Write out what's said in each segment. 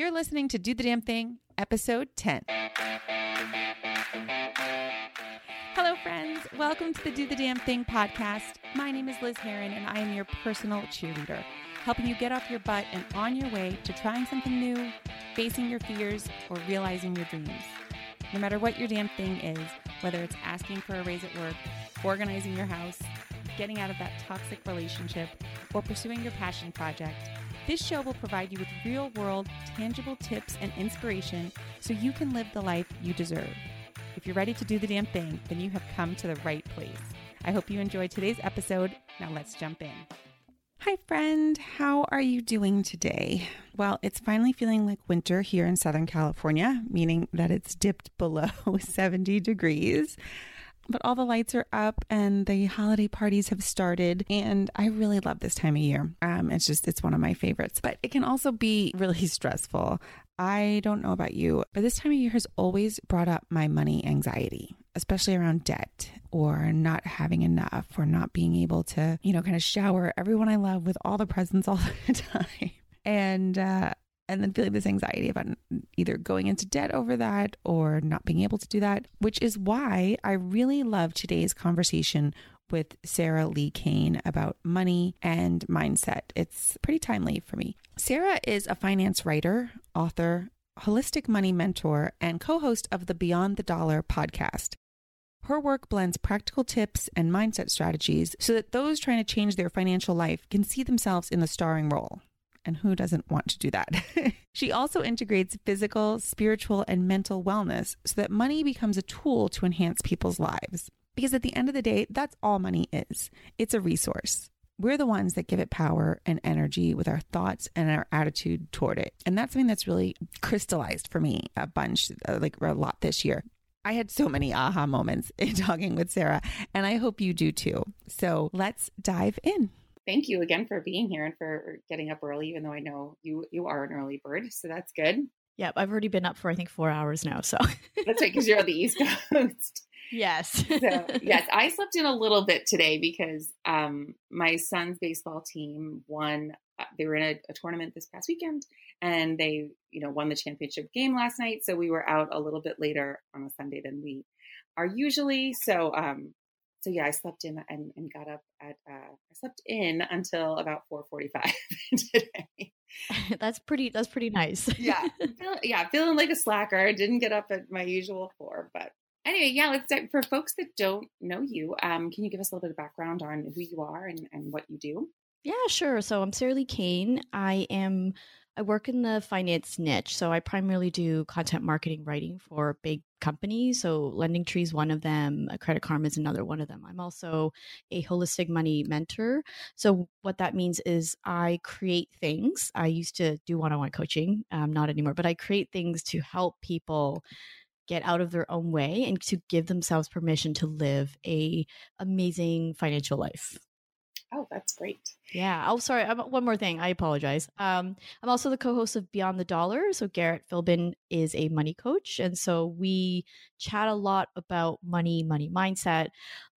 You're listening to Do the Damn Thing, episode 10. Hello, friends. Welcome to the Do the Damn Thing podcast. My name is Liz Heron, and I am your personal cheerleader, helping you get off your butt and on your way to trying something new, facing your fears, or realizing your dreams. No matter what your damn thing is, whether it's asking for a raise at work, organizing your house, getting out of that toxic relationship, or pursuing your passion project, this show will provide you with real world, tangible tips and inspiration so you can live the life you deserve. If you're ready to do the damn thing, then you have come to the right place. I hope you enjoyed today's episode. Now let's jump in. Hi, friend. How are you doing today? Well, it's finally feeling like winter here in Southern California, meaning that it's dipped below 70 degrees but all the lights are up and the holiday parties have started. And i really love this time of year. Um, it's just it's one of my favorites but it can also be really stressful. I don't know about you but this time of year has always brought up my money anxiety especially around debt or not having enough or not being able to you know kind of shower everyone i love with all the presents all the time. And uh, and then feeling this anxiety about either going into debt over that or not being able to do that, which is why I really love today's conversation with Sarah Li Cain about money and mindset. It's pretty timely for me. Sarah is a finance writer, author, holistic money mentor, and co host of the Beyond the Dollar podcast. Her work blends practical tips and mindset strategies so that those trying to change their financial life can see themselves in the starring role. And who doesn't want to do that? she also integrates physical, spiritual, and mental wellness so that money becomes a tool to enhance people's lives. Because at the end of the day, that's all money is it's a resource. We're the ones that give it power and energy with our thoughts and our attitude toward it. And that's something that's really crystallized for me a bunch, uh, like a lot this year. I had so many aha moments in talking with Sarah, and I hope you do too. So let's dive in thank you again for being here and for getting up early, even though I know you you are an early bird, so that's good. Yep, I've already been up for I think four hours now. So that's right, because you're on the East Coast. Yes. so, yes, I slept in a little bit today because um, my son's baseball team won. Uh, they were in a, a, tournament this past weekend, and they, you know, won the championship game last night. So we were out a little bit later on a Sunday than we are usually. So um, so yeah, I slept in and, and got up at uh, I slept in until about four forty five today. that's pretty. That's pretty nice. yeah, feel, yeah, feeling like a slacker. I didn't get up at my usual four, but anyway, yeah. Let's for folks that don't know you. Um, can you give us a little bit of background on who you are and, and what you do? Yeah, sure. So I'm Sarah Li Cain. I am I work in the finance niche. So I primarily do content marketing writing for big companies. So LendingTree is one of them, Credit Karma is another one of them. I'm also a holistic money mentor. So what that means is I create things. I used to do one-on-one coaching, um, not anymore, but I create things to help people get out of their own way and to give themselves permission to live a amazing financial life. Oh, that's great. Yeah. Oh, sorry. I'm, one more thing. I apologize. Um, I'm also the co-host of Beyond the Dollar. So Garrett Philbin is a money coach, and so we chat a lot about money, money mindset,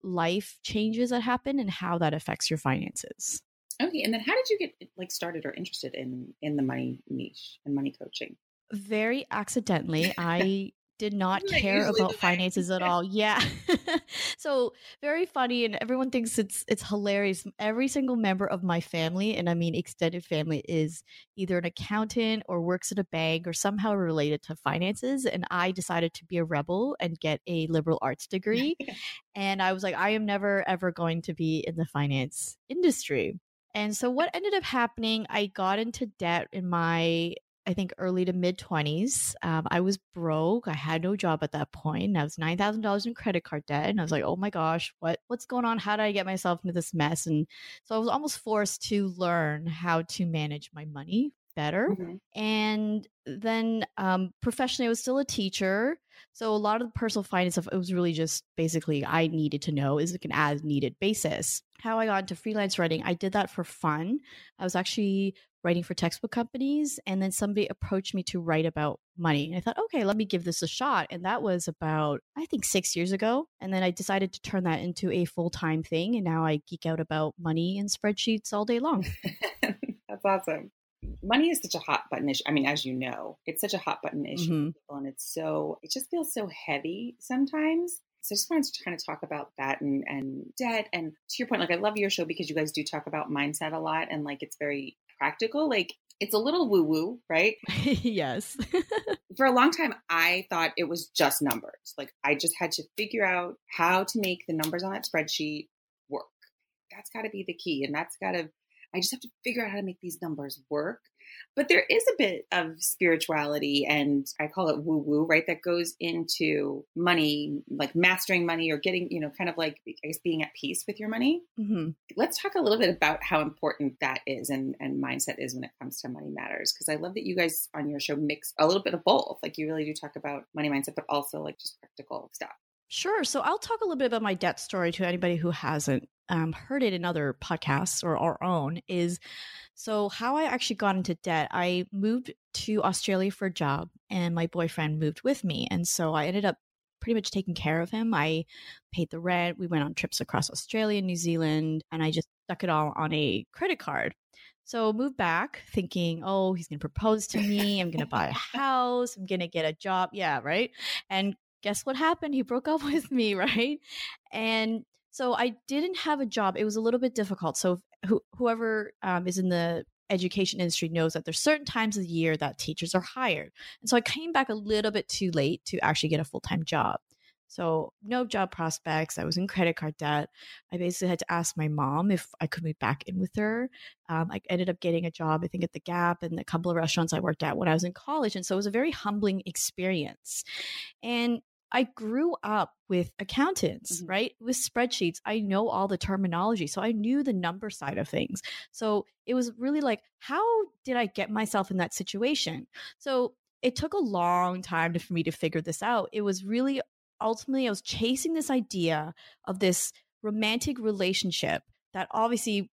life changes that happen, and how that affects your finances. Okay. And then, how did you get like started or interested in in the money niche and money coaching? Very accidentally. I did not care about finances at all. Yeah. so very funny and everyone thinks it's it's hilarious. Every single member of my family and I mean extended family is either an accountant or works at a bank or somehow related to finances and I decided to be a rebel and get a liberal arts degree. and I was like I am never ever going to be in the finance industry. And so what ended up happening, I got into debt in my I think early to mid 20s. Um, I was broke. I had no job at that point. I was $9,000 in credit card debt. And I was like, oh my gosh, what, what's going on? How did I get myself into this mess? And so I was almost forced to learn how to manage my money better. Mm-hmm. And then um, professionally, I was still a teacher. So a lot of the personal finance stuff, it was really just basically I needed to know is like an as needed basis. How I got into freelance writing, I did that for fun. I was actually writing for textbook companies. And then somebody approached me to write about money. And I thought, okay, let me give this a shot. And that was about, I think, six years ago. And then I decided to turn that into a full time thing. And now I geek out about money and spreadsheets all day long. That's awesome. Money is such a hot button issue. I mean, as you know, it's such a hot button issue, mm-hmm. and it's so it just feels so heavy sometimes. So I just wanted to kind of talk about that and, and debt. And to your point, like I love your show because you guys do talk about mindset a lot and like it's very practical. Like it's a little woo woo, right? yes. For a long time, I thought it was just numbers. Like I just had to figure out how to make the numbers on that spreadsheet work. That's got to be the key. And that's got to, I just have to figure out how to make these numbers work. But there is a bit of spirituality and I call it woo woo, right? That goes into money, like mastering money or getting, you know, kind of like, I guess, being at peace with your money. Mm-hmm. Let's talk a little bit about how important that is and, and mindset is when it comes to money matters. Because I love that you guys on your show mix a little bit of both. Like you really do talk about money mindset, but also like just practical stuff. Sure. So I'll talk a little bit about my debt story to anybody who hasn't um, heard it in other podcasts or our own. Is so how I actually got into debt. I moved to Australia for a job, and my boyfriend moved with me, and so I ended up pretty much taking care of him. I paid the rent. We went on trips across Australia, and New Zealand, and I just stuck it all on a credit card. So moved back thinking, oh, he's going to propose to me. I'm going to buy a house. I'm going to get a job. Yeah, right. And guess what happened? He broke up with me, right? And so I didn't have a job. It was a little bit difficult. So whoever um, is in the education industry knows that there's certain times of the year that teachers are hired. And so I came back a little bit too late to actually get a full-time job. So no job prospects. I was in credit card debt. I basically had to ask my mom if I could move back in with her. Um, I ended up getting a job, I think, at the Gap and a couple of restaurants I worked at when I was in college. And so it was a very humbling experience. And I grew up with accountants, mm-hmm. right? With spreadsheets. I know all the terminology. So I knew the number side of things. So it was really like, how did I get myself in that situation? So it took a long time to, for me to figure this out. It was really ultimately, I was chasing this idea of this romantic relationship that obviously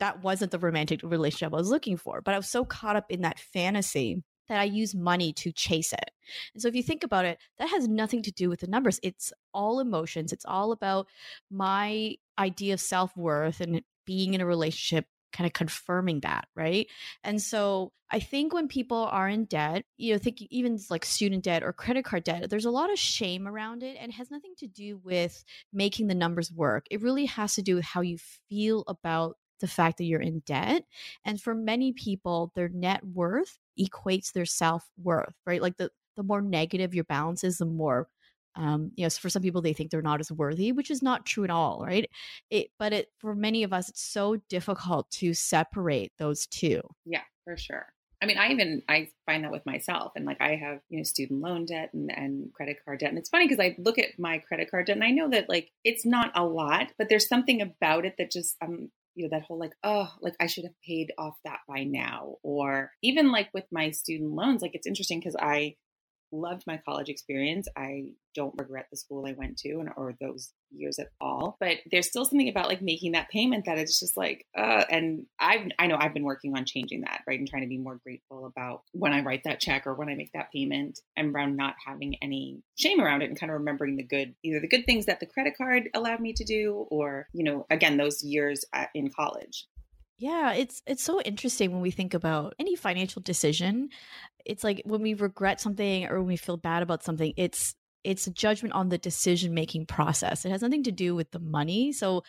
that wasn't the romantic relationship I was looking for, but I was so caught up in that fantasy that I use money to chase it. And so if you think about it, that has nothing to do with the numbers. It's all emotions. It's all about my idea of self worth and being in a relationship kind of confirming that, right? And so I think when people are in debt, you know, think even like student debt or credit card debt, there's a lot of shame around it and it has nothing to do with making the numbers work. It really has to do with how you feel about the fact that you're in debt. And for many people, their net worth equates their self worth, right? Like the, the more negative your balance is, the more um you know so for some people they think they're not as worthy which is not true at all right it but it for many of us it's so difficult to separate those two yeah for sure I mean, I even I find that with myself, and like I have you know student loan debt and, and credit card debt, and it's funny because I look at my credit card debt and I know that like it's not a lot, but there's something about it that just um you know that whole like oh like i should have paid off that by now or even like with my student loans like it's interesting because i loved my college experience. I don't regret the school I went to and or those years at all. But there's still something about like making that payment that it's just like, uh, and I I know I've been working on changing that, right, and trying to be more grateful about when I write that check or when I make that payment, and around not having any shame around it, and kind of remembering the good, either the good things that the credit card allowed me to do, or you know, again those years at, in college. Yeah, it's it's so interesting when we think about any financial decision. It's like when we regret something or when we feel bad about something, it's it's a judgment on the decision making process. It has nothing to do with the money. So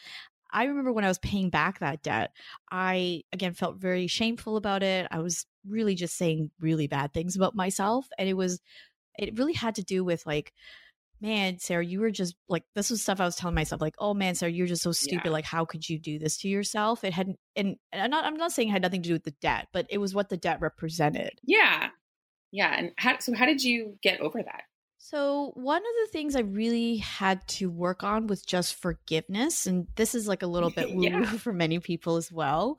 I remember when I was paying back that debt, I again felt very shameful about it. I was really just saying really bad things about myself and it was it really had to do with like man, Sarah, you were just like, this was stuff I was telling myself, like, oh man, Sarah, you're just so stupid. Yeah. Like, how could you do this to yourself? It hadn't, and, and I'm not, I'm not saying it had nothing to do with the debt, but it was what the debt represented. Yeah. Yeah. And how, so how did you get over that? So, one of the things I really had to work on was just forgiveness. And this is like a little bit woo yeah. for many people as well.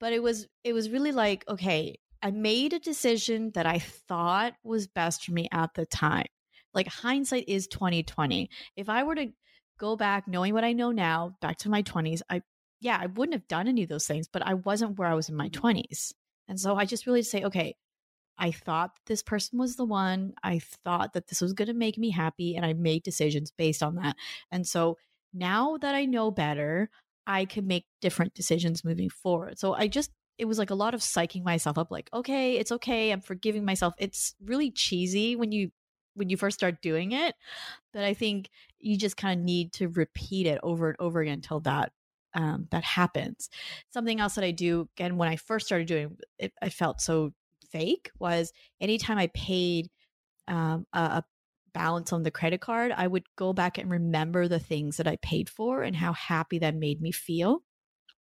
But it was, it was really like, okay, I made a decision that I thought was best for me at the time like hindsight is 2020 if i were to go back knowing what i know now back to my 20s i yeah i wouldn't have done any of those things but i wasn't where i was in my 20s mm-hmm. and so i just really say okay i thought this person was the one. I thought that this was going to make me happy and i made decisions based on that. And so now that i know better i can make different decisions moving forward. So i just it was like a lot of psyching myself up like okay it's okay i'm forgiving myself. It's really cheesy when you when you first start doing it but i think you just kind of need to repeat it over and over again until that um, that happens. Something else that i do again when i first started doing it i felt so fake was anytime i paid um, a, a balance on the credit card i would go back and remember the things that i paid for and how happy that made me feel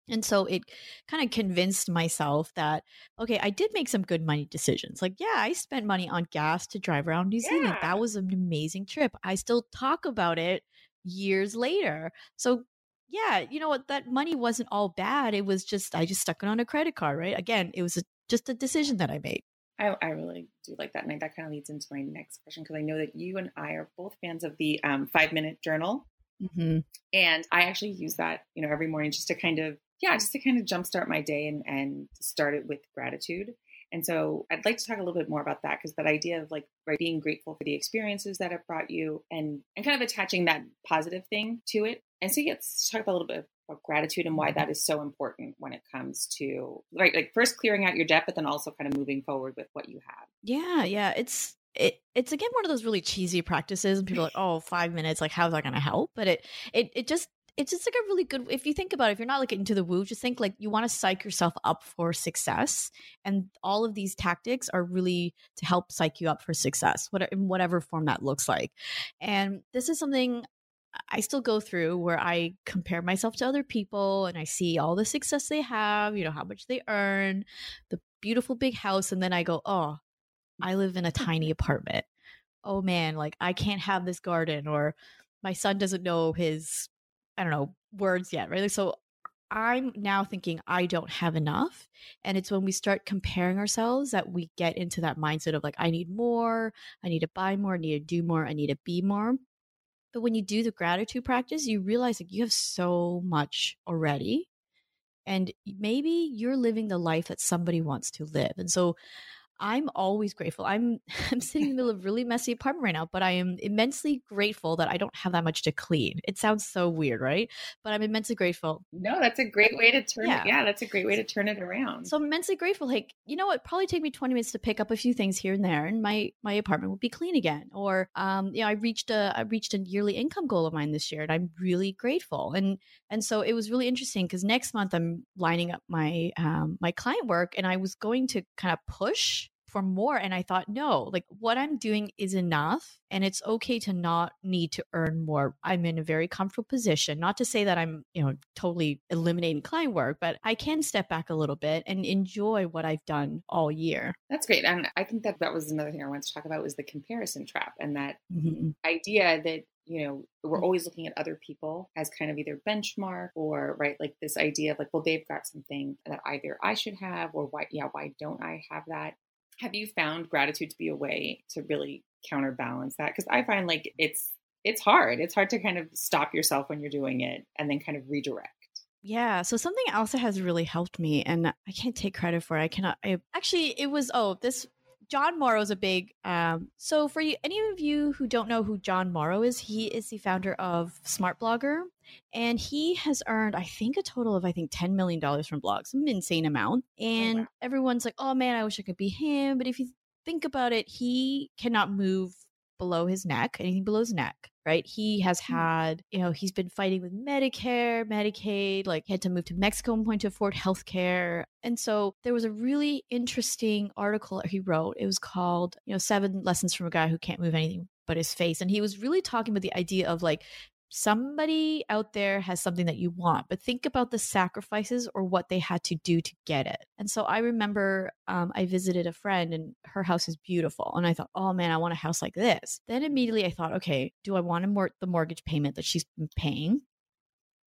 and so it kind of convinced myself that, okay, I did make some good money decisions. Like, yeah, I spent money on gas to drive around New Zealand. Yeah. That was an amazing trip. I still talk about it years later. So, yeah, you know what? That money wasn't all bad. It was just, I just stuck it on a credit card, right? Again, it was a, just a decision that I made. I, I really do like that. And that kind of leads into my next question because I know that you and I are both fans of the um, five minute journal. Mm-hmm. And I actually use that, you know, every morning just to kind of yeah, just to kind of jumpstart my day and, and start it with gratitude. And so I'd like to talk a little bit more about that because that idea of like right, being grateful for the experiences that have brought you and and kind of attaching that positive thing to it. And so yeah, let's talk about a little bit about gratitude and why mm-hmm. that is so important when it comes to right like first clearing out your debt, but then also kind of moving forward with what you have. Yeah, yeah. It's it, it's again one of those really cheesy practices and people are like oh five minutes like how's that going to help but it it it just it's just like a really good if you think about it if you're not like into the woo just think like you want to psych yourself up for success and all of these tactics are really to help psych you up for success whatever in whatever form that looks like and this is something I still go through where I compare myself to other people and I see all the success they have, you know, how much they earn, the beautiful big house. And then I go, oh, I live in a tiny apartment. Oh man, like I can't have this garden or my son doesn't know his I don't know, words yet, right? So I'm now thinking I don't have enough. And it's when we start comparing ourselves that we get into that mindset of like, I need more, I need to buy more, I need to do more, I need to be more. But when you do the gratitude practice, you realize like you have so much already. And maybe you're living the life that somebody wants to live. And so I'm always grateful. I'm I'm sitting in the middle of a really messy apartment right now, but I am immensely grateful that I don't have that much to clean. It sounds so weird, right? But I'm immensely grateful. No, that's a great way to turn yeah. it. Yeah, that's a great way to turn it around. So I'm immensely grateful. Like, you know what? Probably take me 20 minutes to pick up a few things here and there, and my my apartment will be clean again. Or um, you know, I reached a I reached a yearly income goal of mine this year, and I'm really grateful. And and so it was really interesting because next month I'm lining up my um my client work, and I was going to kind of push for more. And I thought, no, like what I'm doing is enough. And it's okay to not need to earn more. I'm in a very comfortable position. Not to say that I'm, you know, totally eliminating client work, but I can step back a little bit and enjoy what I've done all year. That's great. And I think that that was another thing I wanted to talk about was the comparison trap and that mm-hmm. idea that you know we're mm. always looking at other people as kind of either benchmark or right like this idea of like well they've got something that either i should have or why yeah why don't i have that have you found gratitude to be a way to really counterbalance that because i find like it's it's hard it's hard to kind of stop yourself when you're doing it and then kind of redirect yeah. So something else that has really helped me, and I can't take credit for it. I cannot. I, actually, it was oh this Jon Morrow is a big. Um, so for you, any of you who don't know who Jon Morrow is, he is the founder of Smart Blogger, and he has earned, I think, a total of I think ten million dollars from blogs, some insane amount. And oh, wow. everyone's like, "Oh man, I wish I could be him." But if you think about it, he cannot move below his neck, anything below his neck right? He has hmm. had, you know, he's been fighting with Medicare, Medicaid, like he had to move to Mexico and point to afford healthcare. And so there was a really interesting article he wrote. It was called, you know, Seven Lessons from a Guy Who Can't Move Anything but his face. And he was really talking about the idea of like somebody out there has something that you want, but think about the sacrifices or what they had to do to get it. And so I remember um, I visited a friend and her house is beautiful. And I thought, oh man, I want a house like this. Then immediately I thought, okay, do I want mor- the mortgage payment that she's been paying?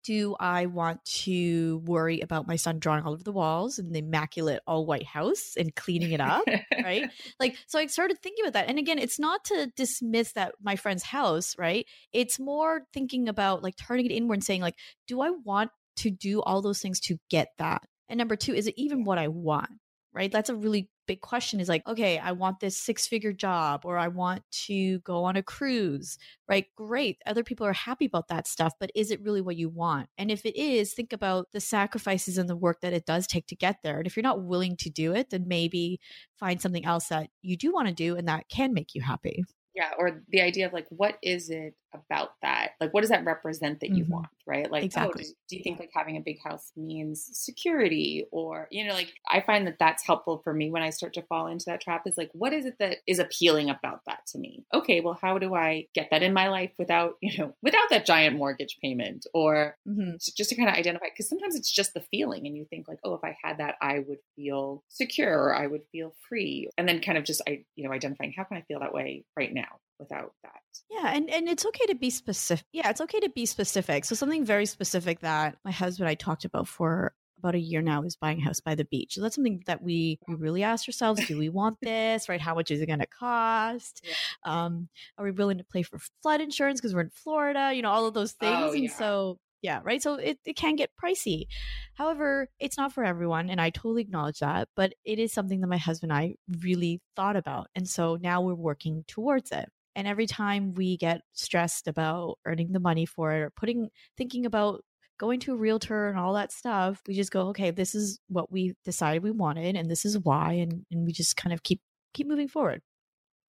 Do I want to worry about my son drawing all over the walls and the immaculate all white house and cleaning it up? right. Like, so I started thinking about that. And again, it's not to dismiss that my friend's house, right? It's more thinking about like turning it inward and saying, like, do I want to do all those things to get that? And number two, is it even what I want? Right. That's a really big question is like, okay, I want this six figure job or I want to go on a cruise, right? Great. Other people are happy about that stuff, but is it really what you want? And if it is, think about the sacrifices and the work that it does take to get there. And if you're not willing to do it, then maybe find something else that you do want to do and that can make you happy. Yeah, or the idea of like, what is it about that? Like, what does that represent that you mm-hmm. want, right? Like, exactly. oh, do, do, you think like having a big house means security, or you know, like I find that that's helpful for me when I start to fall into that trap. Is like, what is it that is appealing about that to me? Okay, well, how do I get that in my life without you know, without that giant mortgage payment, or mm-hmm. just to kind of identify? Because sometimes it's just the feeling, and you think like, oh, if I had that, I would feel secure, or I would feel free, and then kind of just I you know identifying how can I feel that way right now without that. Yeah, and and it's okay to be specific. Yeah, it's okay to be specific. So something very specific that my husband and I talked about for about a year now is buying a house by the beach. So that's something that we, we really ask ourselves, do we want this, right? How much is it going to cost? Yeah. Um, are we willing to pay for flood insurance because we're in Florida, you know, all of those things. Oh, yeah. And so yeah, right. So it, it can get pricey. However, it's not for everyone. And I totally acknowledge that. But it is something that my husband and I really thought about. And so now we're working towards it. And every time we get stressed about earning the money for it or putting, thinking about going to a realtor and all that stuff, we just go, okay, this is what we decided we wanted and this is why. And, and we just kind of keep, keep moving forward.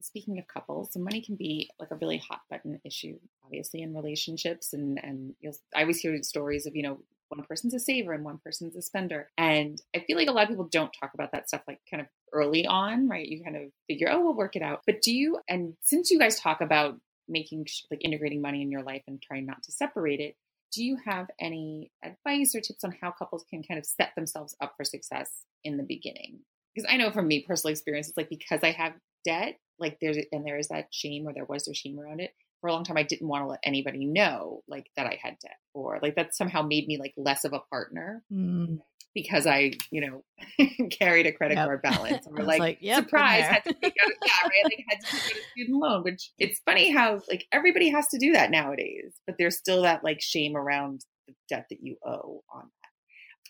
Speaking of couples, so money can be like a really hot button issue, obviously in relationships. And, and you'll, I always hear stories of, you know, one person's a saver and one person's a spender. And I feel like a lot of people don't talk about that stuff like kind of early on, right? You kind of figure, oh, we'll work it out. But do you, and since you guys talk about making like integrating money in your life and trying not to separate it, do you have any advice or tips on how couples can kind of set themselves up for success in the beginning? Because I know from me personal experience, it's like because I have debt, like there's and there is that shame or there was there shame around it for a long time I didn't want to let anybody know like that I had debt or like that somehow made me like less of a partner mm. because I, you know, carried a credit yep. card balance or like, like yep, surprise had to take out yeah, right? Like had to take out a student loan, which it's funny how like everybody has to do that nowadays, but there's still that like shame around the debt that you owe on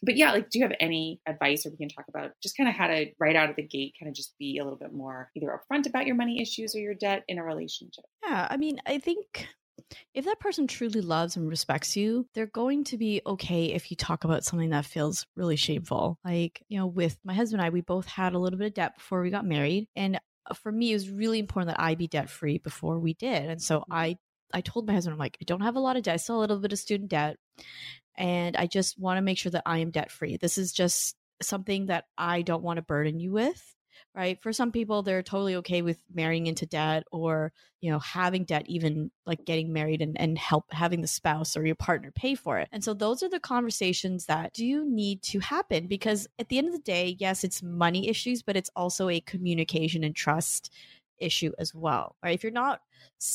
but yeah, like, do you have any advice or we can talk about just kind of how to right out of the gate kind of just be a little bit more either upfront about your money issues or your debt in a relationship? Yeah. I mean, I think if that person truly loves and respects you, they're going to be okay if you talk about something that feels really shameful. Like, you know, with my husband and I, we both had a little bit of debt before we got married. And uh, for me, it was really important that I be debt free before we did. And so mm-hmm. I I told my husband, I'm like, I don't have a lot of debt, I still a little bit of student debt and I just want to make sure that I am debt free. This is just something that I don't want to burden you with. Right. For some people, they're totally okay with marrying into debt or, you know, having debt, even like getting married and, and help having the spouse or your partner pay for it. And so those are the conversations that do need to happen because at the end of the day, yes, it's money issues, but it's also a communication and trust issue as well. Right. If you're not,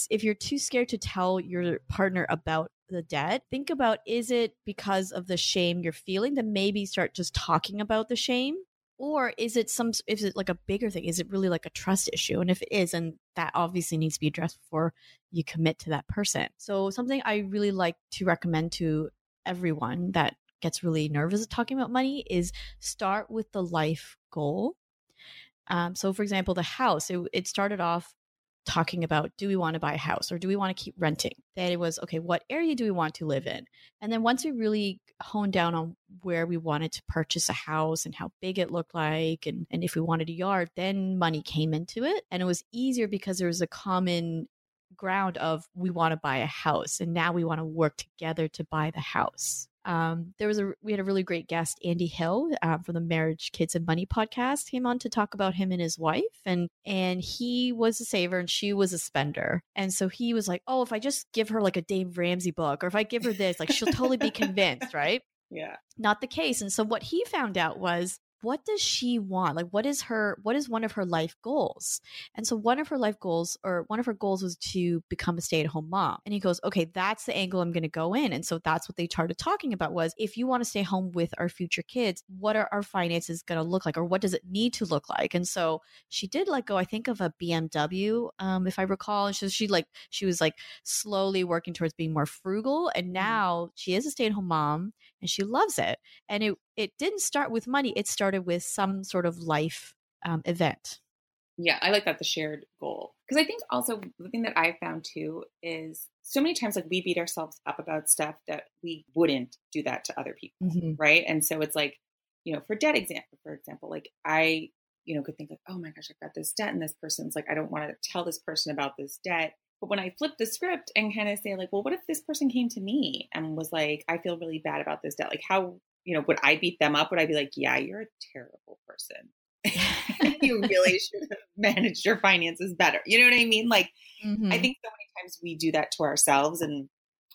if you're too scared to tell your partner about the debt, think about is it because of the shame you're feeling? Then maybe start just talking about the shame. Or is it some is it like a bigger thing? Is it really like a trust issue? And if it is, and that obviously needs to be addressed before you commit to that person. So something I really like to recommend to everyone that gets really nervous talking about money is start with the life goal. Um, so, for example, the house, it, it started off talking about do we want to buy a house or do we want to keep renting? Then it was okay, what area do we want to live in? And then once we really honed down on where we wanted to purchase a house and how big it looked like and, and if we wanted a yard, then money came into it. And it was easier because there was a common ground of we want to buy a house and now we want to work together to buy the house um, there was a we had a really great guest, Andy Hill, um, from the Marriage, Kids, and Money podcast, came on to talk about him and his wife, and and he was a saver and she was a spender, and so he was like, oh, if I just give her like a Dave Ramsey book, or if I give her this, like she'll totally be convinced, right? Yeah. Not the case. And so what he found out was what does she want? Like, what is her, what is one of her life goals? And so one of her life goals, or one of her goals was to become a stay at home mom. And he goes, okay, that's the angle I'm going to go in. And so that's what they started talking about was if you want to stay home with our future kids, what are our finances going to look like? Or what does it need to look like? And so she did let go, I think, of a BMW, um, if I recall. And so she like, she was like slowly working towards being more frugal. And mm-hmm. now she is a stay at home mom and she loves it. And it, it didn't start with money, it started with some sort of life um, event. Yeah, I like that the shared goal. Because I think also the thing that I found too is so many times like we beat ourselves up about stuff that we wouldn't do that to other people. Mm-hmm. Right. And so it's like, you know, for debt example, for example, like I, you know, could think like, oh my gosh, I've got this debt and this person's like, I don't want to tell this person about this debt. But when I flip the script and kind of say like, well, what if this person came to me and was like, I feel really bad about this debt? Like how, you know, would I beat them up? Would I be like, yeah, you're a terrible person. you really should have managed your finances better. You know what I mean? Like, mm-hmm. I think so many times we do that to ourselves and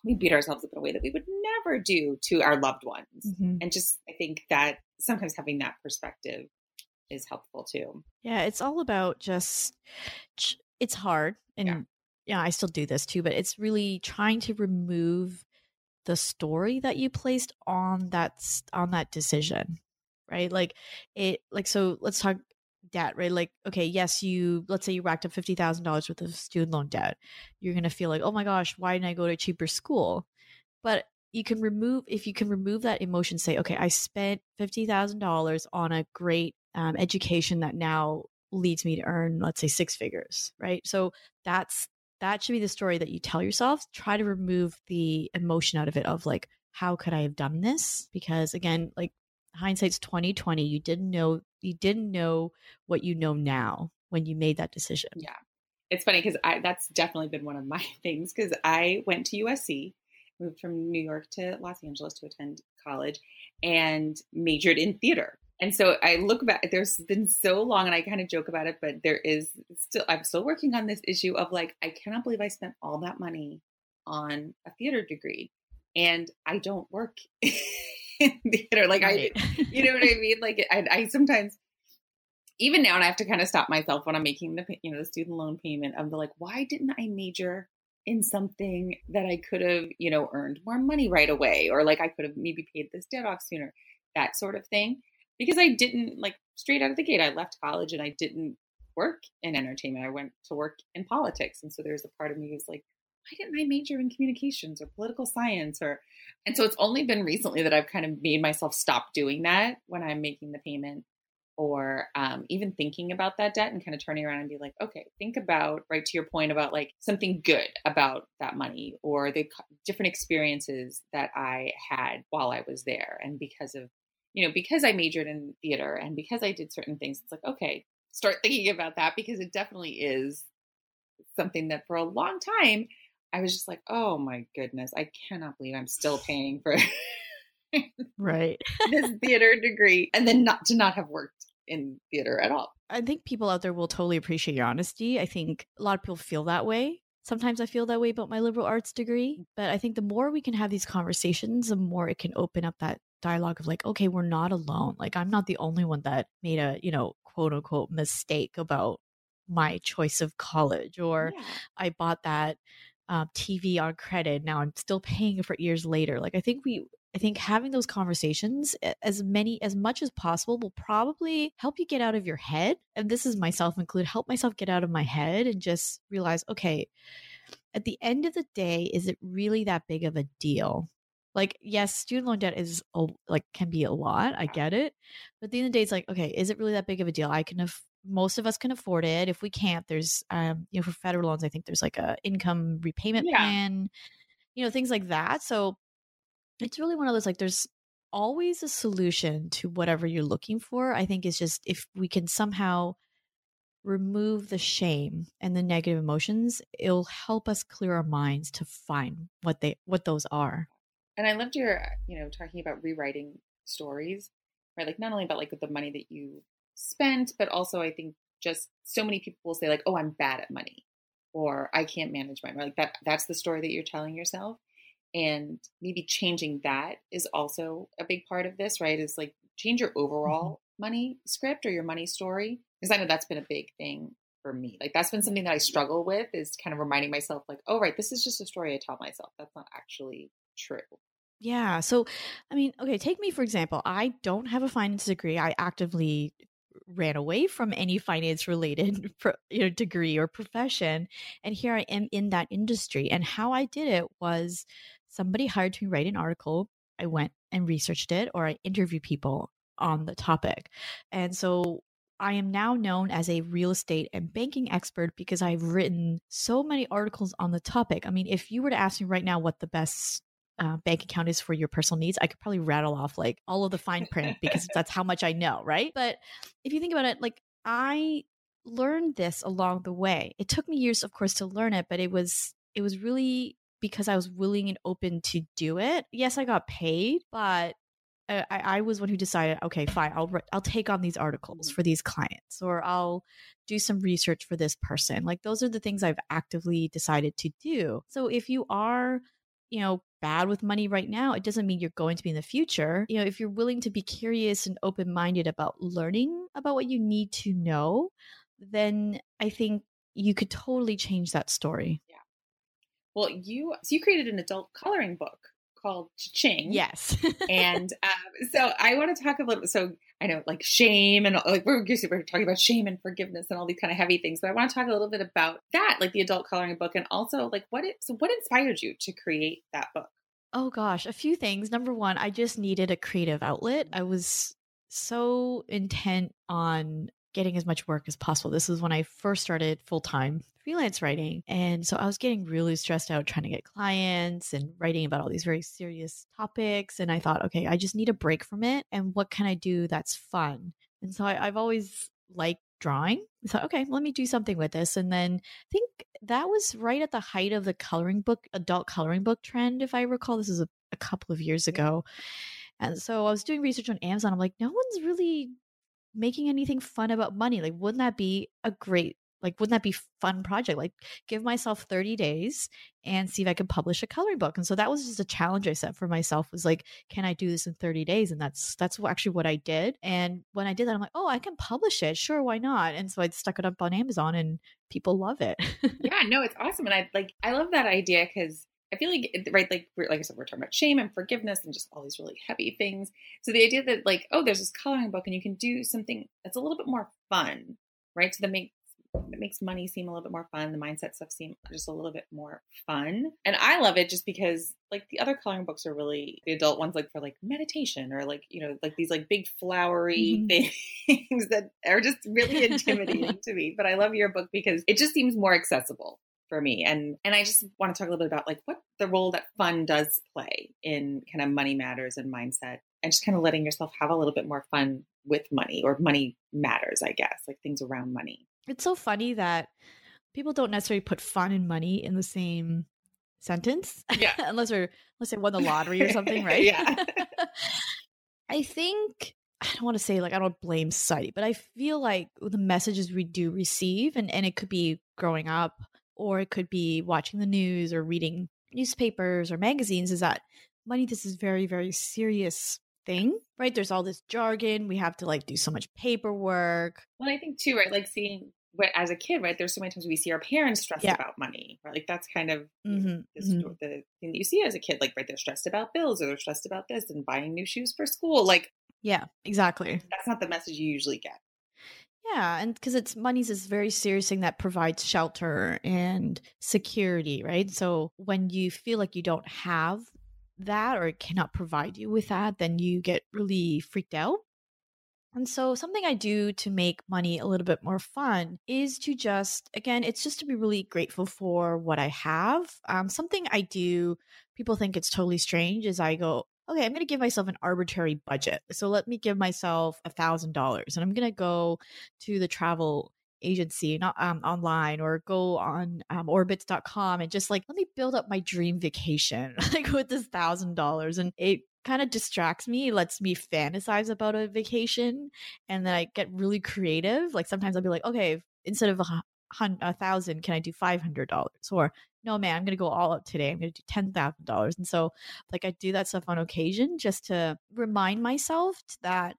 we beat ourselves up in a way that we would never do to our loved ones. Mm-hmm. And just, I think that sometimes having that perspective is helpful too. Yeah, it's all about just, it's hard. And yeah. Yeah, I still do this too, but it's really trying to remove the story that you placed on that on that decision right? Like it like so let's talk debt, right? Like, okay, yes, you let's say you racked up fifty thousand dollars worth of student loan debt. You're gonna feel like, oh my gosh, why didn't I go to a cheaper school? But you can remove if you can remove that emotion, say, okay, I spent fifty thousand dollars on a great um, education that now leads me to earn, let's say, six figures, right? So that's that should be the story that you tell yourself. Try to remove the emotion out of it of like, how could I have done this? Because again, like hindsight's 2020 you didn't know you didn't know what you know now when you made that decision yeah it's funny because i that's definitely been one of my things because i went to usc moved from new york to los angeles to attend college and majored in theater and so i look back there's been so long and i kind of joke about it but there is still i'm still working on this issue of like i cannot believe i spent all that money on a theater degree and i don't work in theater. Like right. I, you know what I mean? Like I, I sometimes, even now, and I have to kind of stop myself when I'm making the, you know, the student loan payment of the like, why didn't I major in something that I could have, you know, earned more money right away, or like I could have maybe paid this debt off sooner, that sort of thing. Because I didn't like straight out of the gate, I left college and I didn't work in entertainment. I went to work in politics, and so there's a part of me who's like, why didn't I major in communications or political science or and so it's only been recently that I've kind of made myself stop doing that when I'm making the payment or um, even thinking about that debt and kind of turning around and be like, okay, think about, right to your point about like something good about that money or the different experiences that I had while I was there. And because of, you know, because I majored in theater and because I did certain things, it's like, okay, start thinking about that because it definitely is something that for a long time I was just like, oh my goodness, I cannot believe I'm still paying for right this theater degree and then not to not have worked in theater at all. I think people out there will totally appreciate your honesty. I think a lot of people feel that way. Sometimes I feel that way about my liberal arts degree, but I think the more we can have these conversations, the more it can open up that dialogue of like, okay, we're not alone. Like I'm not the only one that made a, you know, quote unquote mistake about my choice of college or yeah. I bought that um, TV on credit. Now I'm still paying for years later. Like I think we, I think having those conversations as many as much as possible will probably help you get out of your head. And this is myself include, Help myself get out of my head and just realize, okay, at the end of the day, is it really that big of a deal? Like, yes, student loan debt is a, like can be a lot. I get it, but at the end of the day, it's like, okay, is it really that big of a deal? I can have most of us can afford it. If we can't, there's um, you know, for federal loans, I think there's like a income repayment yeah. plan, you know, things like that. So it's really one of those like there's always a solution to whatever you're looking for. I think it's just if we can somehow remove the shame and the negative emotions, it'll help us clear our minds to find what they what those are. And I loved your, you know, talking about rewriting stories, right? Like not only about like the money that you spent, but also I think just so many people will say like, "Oh, I'm bad at money," or "I can't manage my money." Like that. That's the story that you're telling yourself, and maybe changing that is also a big part of this, right? Is like change your overall mm-hmm. money script or your money story, because I know that's been a big thing for me. Like that's been something that I struggle with is kind of reminding myself, like, "Oh, right, this is just a story I tell myself. That's not actually true." Yeah. So, I mean, okay, take me for example. I don't have a finance degree. I actively ran away from any finance related you know, degree or profession. And here I am in that industry. And how I did it was somebody hired me to write an article. I went and researched it, or I interviewed people on the topic. And so I am now known as a real estate and banking expert because I've written so many articles on the topic. I mean, if you were to ask me right now what the best uh, bank account is for your personal needs, I could probably rattle off like all of the fine print because that's how much I know, right? But if you think about it, like I learned this along the way. It took me years, of course, to learn it, but it was it was really because I was willing and open to do it. Yes, I got paid, but I, I was one who decided, okay, fine, I'll I'll take on these articles mm-hmm. for these clients, or I'll do some research for this person. Like those are the things I've actively decided to do. So if you are, you know, bad with money right now, it doesn't mean you're going to be in the future. You know, if you're willing to be curious and open minded about learning about what you need to know, then I think you could totally change that story. Yeah. Well, you so you created an adult coloring book called Ching. Yes. and um, so I want to talk a little. So I know like shame and like we're, we're talking about shame and forgiveness and all these kind of heavy things, but I want to talk a little bit about that, like the adult coloring book, and also like what it. So what inspired you to create that book? Oh gosh, a few things. Number one, I just needed a creative outlet. I was so intent on getting as much work as possible. This is when I first started full time freelance writing. And so I was getting really stressed out trying to get clients and writing about all these very serious topics. And I thought, okay, I just need a break from it. And what can I do that's fun? And so I, have always liked drawing. So, okay, let me do something with this. And then I think that was right at the height of the coloring book, adult coloring book trend, if I recall. This is a, a couple of years ago. And so I was doing research on Amazon. I'm like, no one's really making anything fun about money. Like, wouldn't that be a great like wouldn't that be fun project? Like give myself 30 days and see if i can publish a coloring book. And so that was just a challenge i set for myself was like can i do this in 30 days? And that's that's actually what i did. And when i did that i'm like oh i can publish it. Sure why not? And so i stuck it up on amazon and people love it. Yeah no it's awesome. And i like i love that idea because I feel like, right, like like I said, we're talking about shame and forgiveness and just all these really heavy things. So the idea that, like, oh, there's this coloring book and you can do something that's a little bit more fun, right? So that make it makes money seem a little bit more fun. The mindset stuff seem just a little bit more fun. And I love it just because like the other coloring books are really the adult ones like for like meditation or like, you know, like these like big flowery mm-hmm. things that are just really intimidating to me. But I love your book because it just seems more accessible for me. And and I just want to talk a little bit about like what the role that fun does play in kind of money matters and mindset and just kind of letting yourself have a little bit more fun with money or money matters, I guess, like things around money. It's so funny that people don't necessarily put fun and money in the same sentence. Yeah. unless they're unless they won the lottery or something, right? yeah. I think I don't want to say like I don't blame society, but I feel like the messages we do receive, and, and it could be growing up, or it could be watching the news or reading newspapers or magazines, is that money this is very, very serious thing, right? There's all this jargon. We have to like do so much paperwork. Well, I think too, right? Like seeing as a kid, right? There's so many times we see our parents stressed yeah. about money, right? Like that's kind of mm-hmm. the, mm-hmm. the thing that you see as a kid. Like, right, they're stressed about bills or they're stressed about this and buying new shoes for school. Like, yeah, exactly. That's not the message you usually get. Yeah, and because it's money's this very serious thing that provides shelter and security, right? So when you feel like you don't have that or it cannot provide you with that, then you get really freaked out. And so, something I do to make money a little bit more fun is to just, again, it's just to be really grateful for what I have. Um, something I do, people think it's totally strange, is I go, okay, I'm going to give myself an arbitrary budget. So, let me give myself a $1,000 and I'm going to go to the travel agency not um, online or go on um, orbitz.com and just like let me build up my dream vacation like with this thousand dollars and it kind of distracts me lets me fantasize about a vacation and then i get really creative like sometimes i'll be like okay instead of a, a thousand can i do five hundred dollars or no man i'm gonna go all out today i'm gonna do ten thousand dollars and so like i do that stuff on occasion just to remind myself that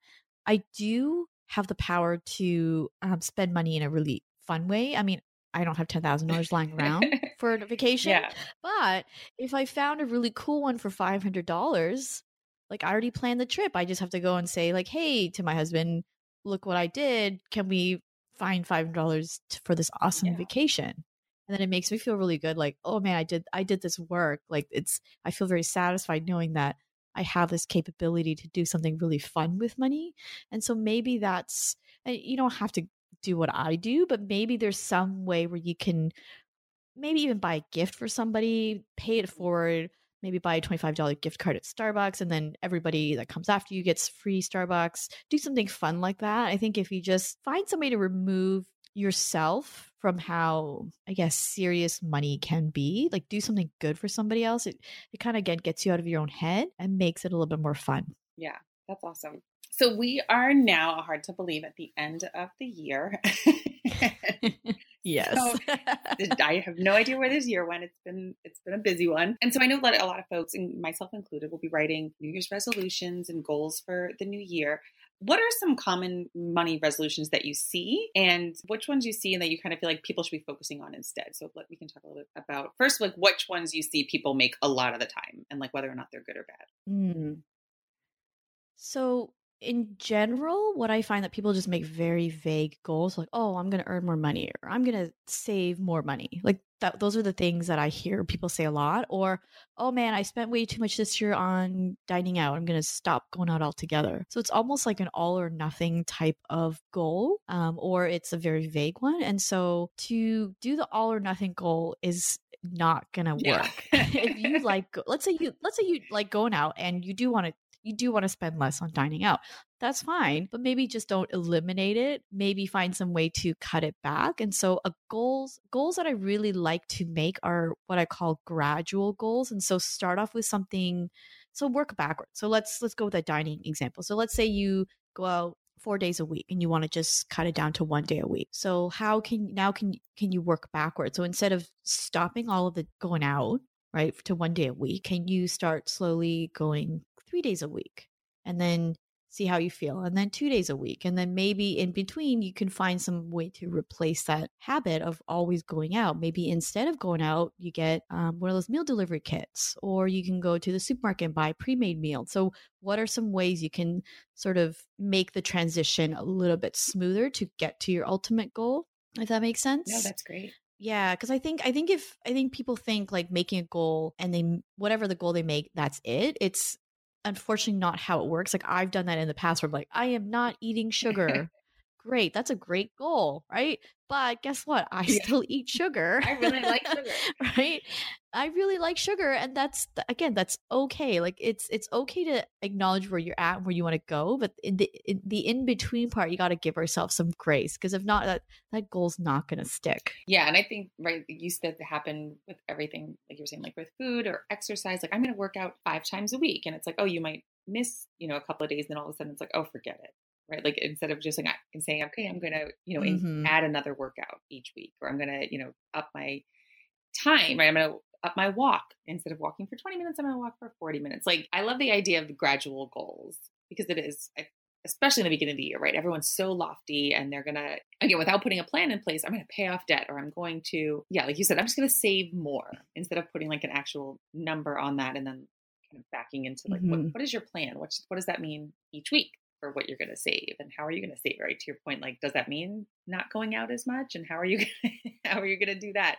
i do have the power to um, spend money in a really fun way. I mean, I don't have ten thousand dollars lying around for a vacation, yeah. but if I found a really cool one for five hundred dollars, like I already planned the trip. I just have to go and say like, "Hey," to my husband, "Look what I did. Can we find five hundred dollars for this awesome yeah. vacation?" And then it makes me feel really good. Like, oh man, I did I did this work. Like it's I feel very satisfied knowing that I have this capability to do something really fun with money. And so maybe that's eh, you don't have to do what I do, but maybe there's some way where you can maybe even buy a gift for somebody, pay it mm-hmm. forward, maybe buy a $25 gift card at Starbucks, and then everybody that comes after you gets free Starbucks. Do something fun like that. I think if you just find somebody to remove yourself from how I guess serious money can be, like do something good for somebody else, it, it kind of again gets you out of your own head and makes it a little bit more fun. Yeah, that's awesome. So we are now hard to believe at the end of the year. yes. So, I have no idea where this year went. It's been it's been a busy one. And so I know that a lot of folks, and myself included, will be writing New Year's resolutions and goals for the new year. What are some common money resolutions that you see, and which ones you see and that you kind of feel like people should be focusing on instead? So let, we can talk a little bit about first, like which ones you see people make a lot of the time, and like whether or not they're good or bad. Mm. So in general, what I find that people just make very vague goals, like, "Oh, I'm going to earn more money," or "I'm going to save more money." Like that. Those are the things that I hear people say a lot. Or, "Oh man, I spent way too much this year on dining out. I'm going to stop going out altogether." So it's almost like an all or nothing type of goal, um, or it's a very vague one. And so to do the all or nothing goal is not gonna work. Yeah. if you like, let's say you, let's say you like going out and you do want to you do want to spend less on dining out. That's fine, but maybe just don't eliminate it. Maybe find some way to cut it back. And so, a goals goals that I really like to make are what I call gradual goals. And so, start off with something. So work backwards. So let's let's go with a dining example. So let's say you go out four days a week and you want to just cut it down to one day a week so how can now can can you work backwards so instead of stopping all of the going out right to one day a week can you start slowly going three days a week and then see how you feel and then two days a week and then maybe in between you can find some way to replace that habit of always going out. Maybe instead of going out you get um, one of those meal delivery kits or you can go to the supermarket and buy pre-made meal so what are some ways you can sort of make the transition a little bit smoother to get to your ultimate goal if that makes sense? no that's great. Yeah, because I think I think if I think people think like making a goal and they whatever the goal they make, that's it. It's unfortunately not how it works. Like I've done that in the past where I'm like, I am not eating sugar. Great. That's a great goal, right? But guess what? I still eat sugar. I really like sugar. right? I really like sugar and that's again that's okay. Like it's it's okay to acknowledge where you're at and where you want to go, but in the in the in between part you got to give ourselves some grace because if not that that goal's not going to stick. Yeah, and I think right you said to happen with everything like you were saying like with food or exercise like I'm going to work out 5 times a week and it's like oh you might miss, you know, a couple of days and then all of a sudden it's like oh forget it right? Like instead of just like and saying, okay, I'm going to, you know, mm-hmm. add another workout each week, or I'm going to, you know, up my time, right? I'm going to up my walk instead of walking for 20 minutes, I'm going to walk for 40 minutes. Like I love the idea of the gradual goals because it is, especially in the beginning of the year, right? Everyone's so lofty and they're going to, again, without putting a plan in place, I'm going to pay off debt or I'm going to, yeah, like you said, I'm just going to save more instead of putting like an actual number on that and then kind of backing into like, mm-hmm. what, what is your plan? What, what does that mean each week? For what you're going to save and how are you going to save right? To your point like does that mean not going out as much? And how are you gonna, how are you going to do that?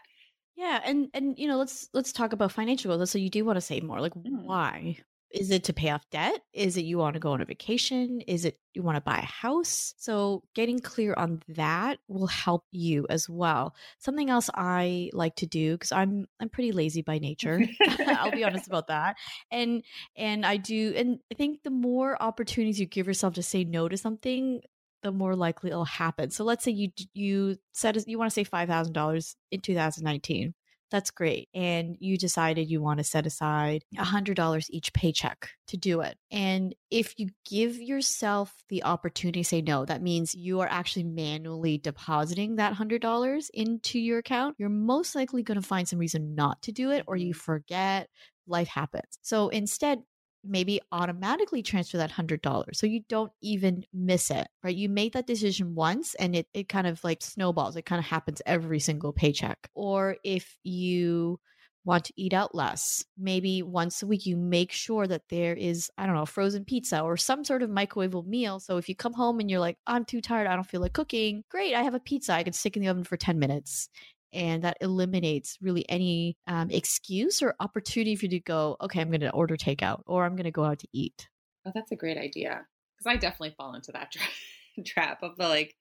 Yeah and and you know let's let's talk about financial goals so you do want to save more like mm. why is it to pay off debt? Is it you want to go on a vacation? Is it you want to buy a house? So, getting clear on that will help you as well. Something else I like to do because I'm I'm pretty lazy by nature. I'll be honest about that. And and I do and I think the more opportunities you give yourself to say no to something, the more likely it'll happen. So let's say you you said you want to save five thousand dollars in 2019 that's great. And you decided you want to set aside $100 each paycheck to do it. And if you give yourself the opportunity to say no, that means you are actually manually depositing that $100 into your account. You're most likely going to find some reason not to do it or you forget life happens. So instead, maybe automatically transfer that hundred dollars so you don't even miss it right? You make that decision once and it, it kind of like snowballs it kind of happens every single paycheck. Or if you want to eat out less maybe once a week you make sure that there is i don't know frozen pizza or some sort of microwavable meal so if you come home and you're like i'm too tired i don't feel like cooking great i have a pizza i can stick in the oven for 10 minutes and that eliminates really any um, excuse or opportunity for you to go okay i'm going to order takeout or i'm going to go out to eat oh that's a great idea because i definitely fall into that tra- trap of the like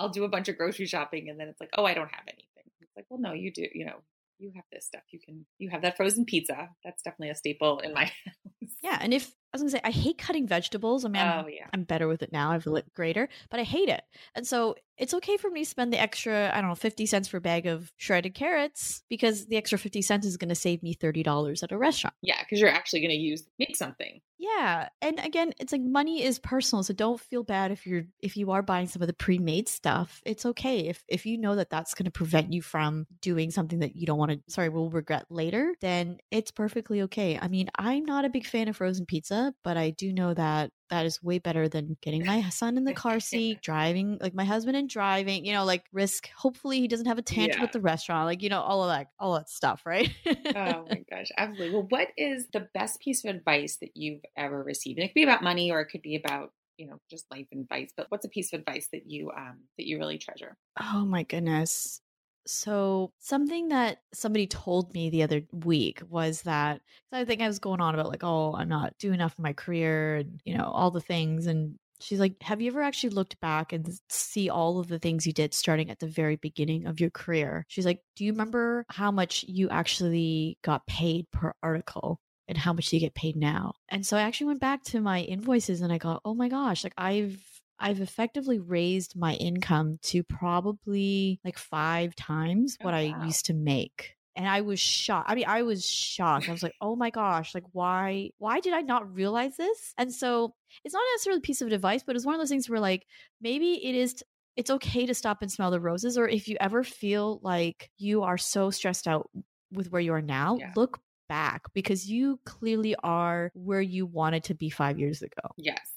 I'll do a bunch of grocery shopping and then it's like, oh, I don't have anything. It's like, well, no, you do. You know, you have this stuff. You can you have that frozen pizza. That's definitely a staple in my house. Yeah, and if I was gonna say I hate cutting vegetables. I mean, I'm, Oh, yeah. I'm better with it now. I've lit greater, but I hate it. And so it's okay for me to spend the extra, I don't know, 50 cents for a bag of shredded carrots because the extra 50 cents is going to save me $30 at a restaurant. Yeah, because you're actually going to use make something. Yeah. And again, it's like money is personal, so don't feel bad if you're if you are buying some of the pre-made stuff. It's okay if if you know that that's going to prevent you from doing something that you don't want to sorry, will regret later, then it's perfectly okay. I mean, I'm not a big fan of frozen pizza, but I do know that that is way better than getting my son in the car seat, driving like my husband and driving, you know, like risk hopefully he doesn't have a tantrum Yeah. at the restaurant, like you know, all of that all that stuff, right? oh my gosh, absolutely. Well, what is the best piece of advice that you've ever received? And it could be about money or it could be about, you know, just life advice. But what's a piece of advice that you um that you really treasure? Oh my goodness. So, something that somebody told me the other week was that I think I was going on about, like, oh, I'm not doing enough in my career and, you know, all the things. And she's like, Have you ever actually looked back and see all of the things you did starting at the very beginning of your career? She's like, Do you remember how much you actually got paid per article? And how much do you get paid now? And so I actually went back to my invoices and I got, oh my gosh, like I've I've effectively raised my income to probably like five times Oh, what I used to make. And I was shocked. I mean, I was shocked. I was like, oh my gosh, like why why did I not realize this? And so it's not necessarily a piece of advice, but it's one of those things where like maybe it is t- it's okay to stop and smell the roses. Or if you ever feel like you are so stressed out with where you are now, Yeah. look back because you clearly are where you wanted to be five years ago. Yes.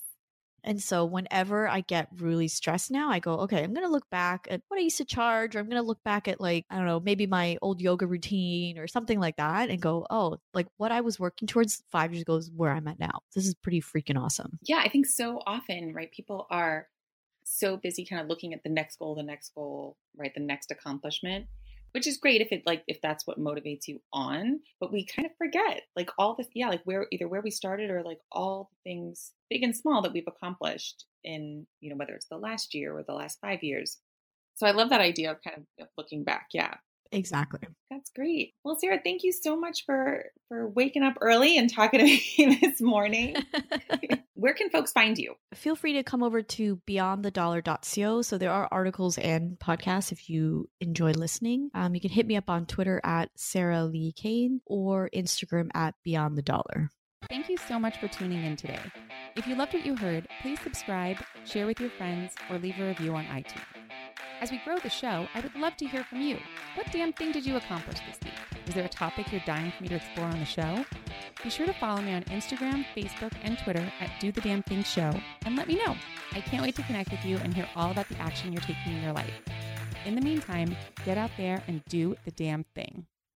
And so whenever I get really stressed now, I go, okay, I'm going to look back at what I used to charge, or I'm going to look back at like, I don't know, maybe my old yoga routine or something like that and go, oh, like what I was working towards five years ago is where I'm at now. This is pretty freaking awesome. Yeah, I think so often, right? People are so busy kind of looking at the next goal, the next goal, right? The next accomplishment, which is great if it like if that's what motivates you on, but we kind of forget like all this yeah, like where either where we started or like all the things big and small that we've accomplished in, you know, whether it's the last year or the last 5 years. So I love that idea of kind of looking back. Yeah. Exactly. That's great. Well, Sarah, thank you so much for for waking up early and talking to me this morning. Where can folks find you? Feel free to come over to beyondthedollar.co. So there are articles and podcasts if you enjoy listening. Um, you can hit me up on Twitter at Sarah Li Cain or Instagram at Beyond the Dollar. Thank you so much for tuning in today. If you loved what you heard, please subscribe, share with your friends, or leave a review on iTunes. As we grow the show, I would love to hear from you. What damn thing did you accomplish this week? Is there a topic you're dying for me to explore on the show? Be sure to follow me on Instagram, Facebook, and Twitter at Do the Damn Thing Show and let me know. I can't wait to connect with you and hear all about the action you're taking in your life. In the meantime, get out there and do the damn thing.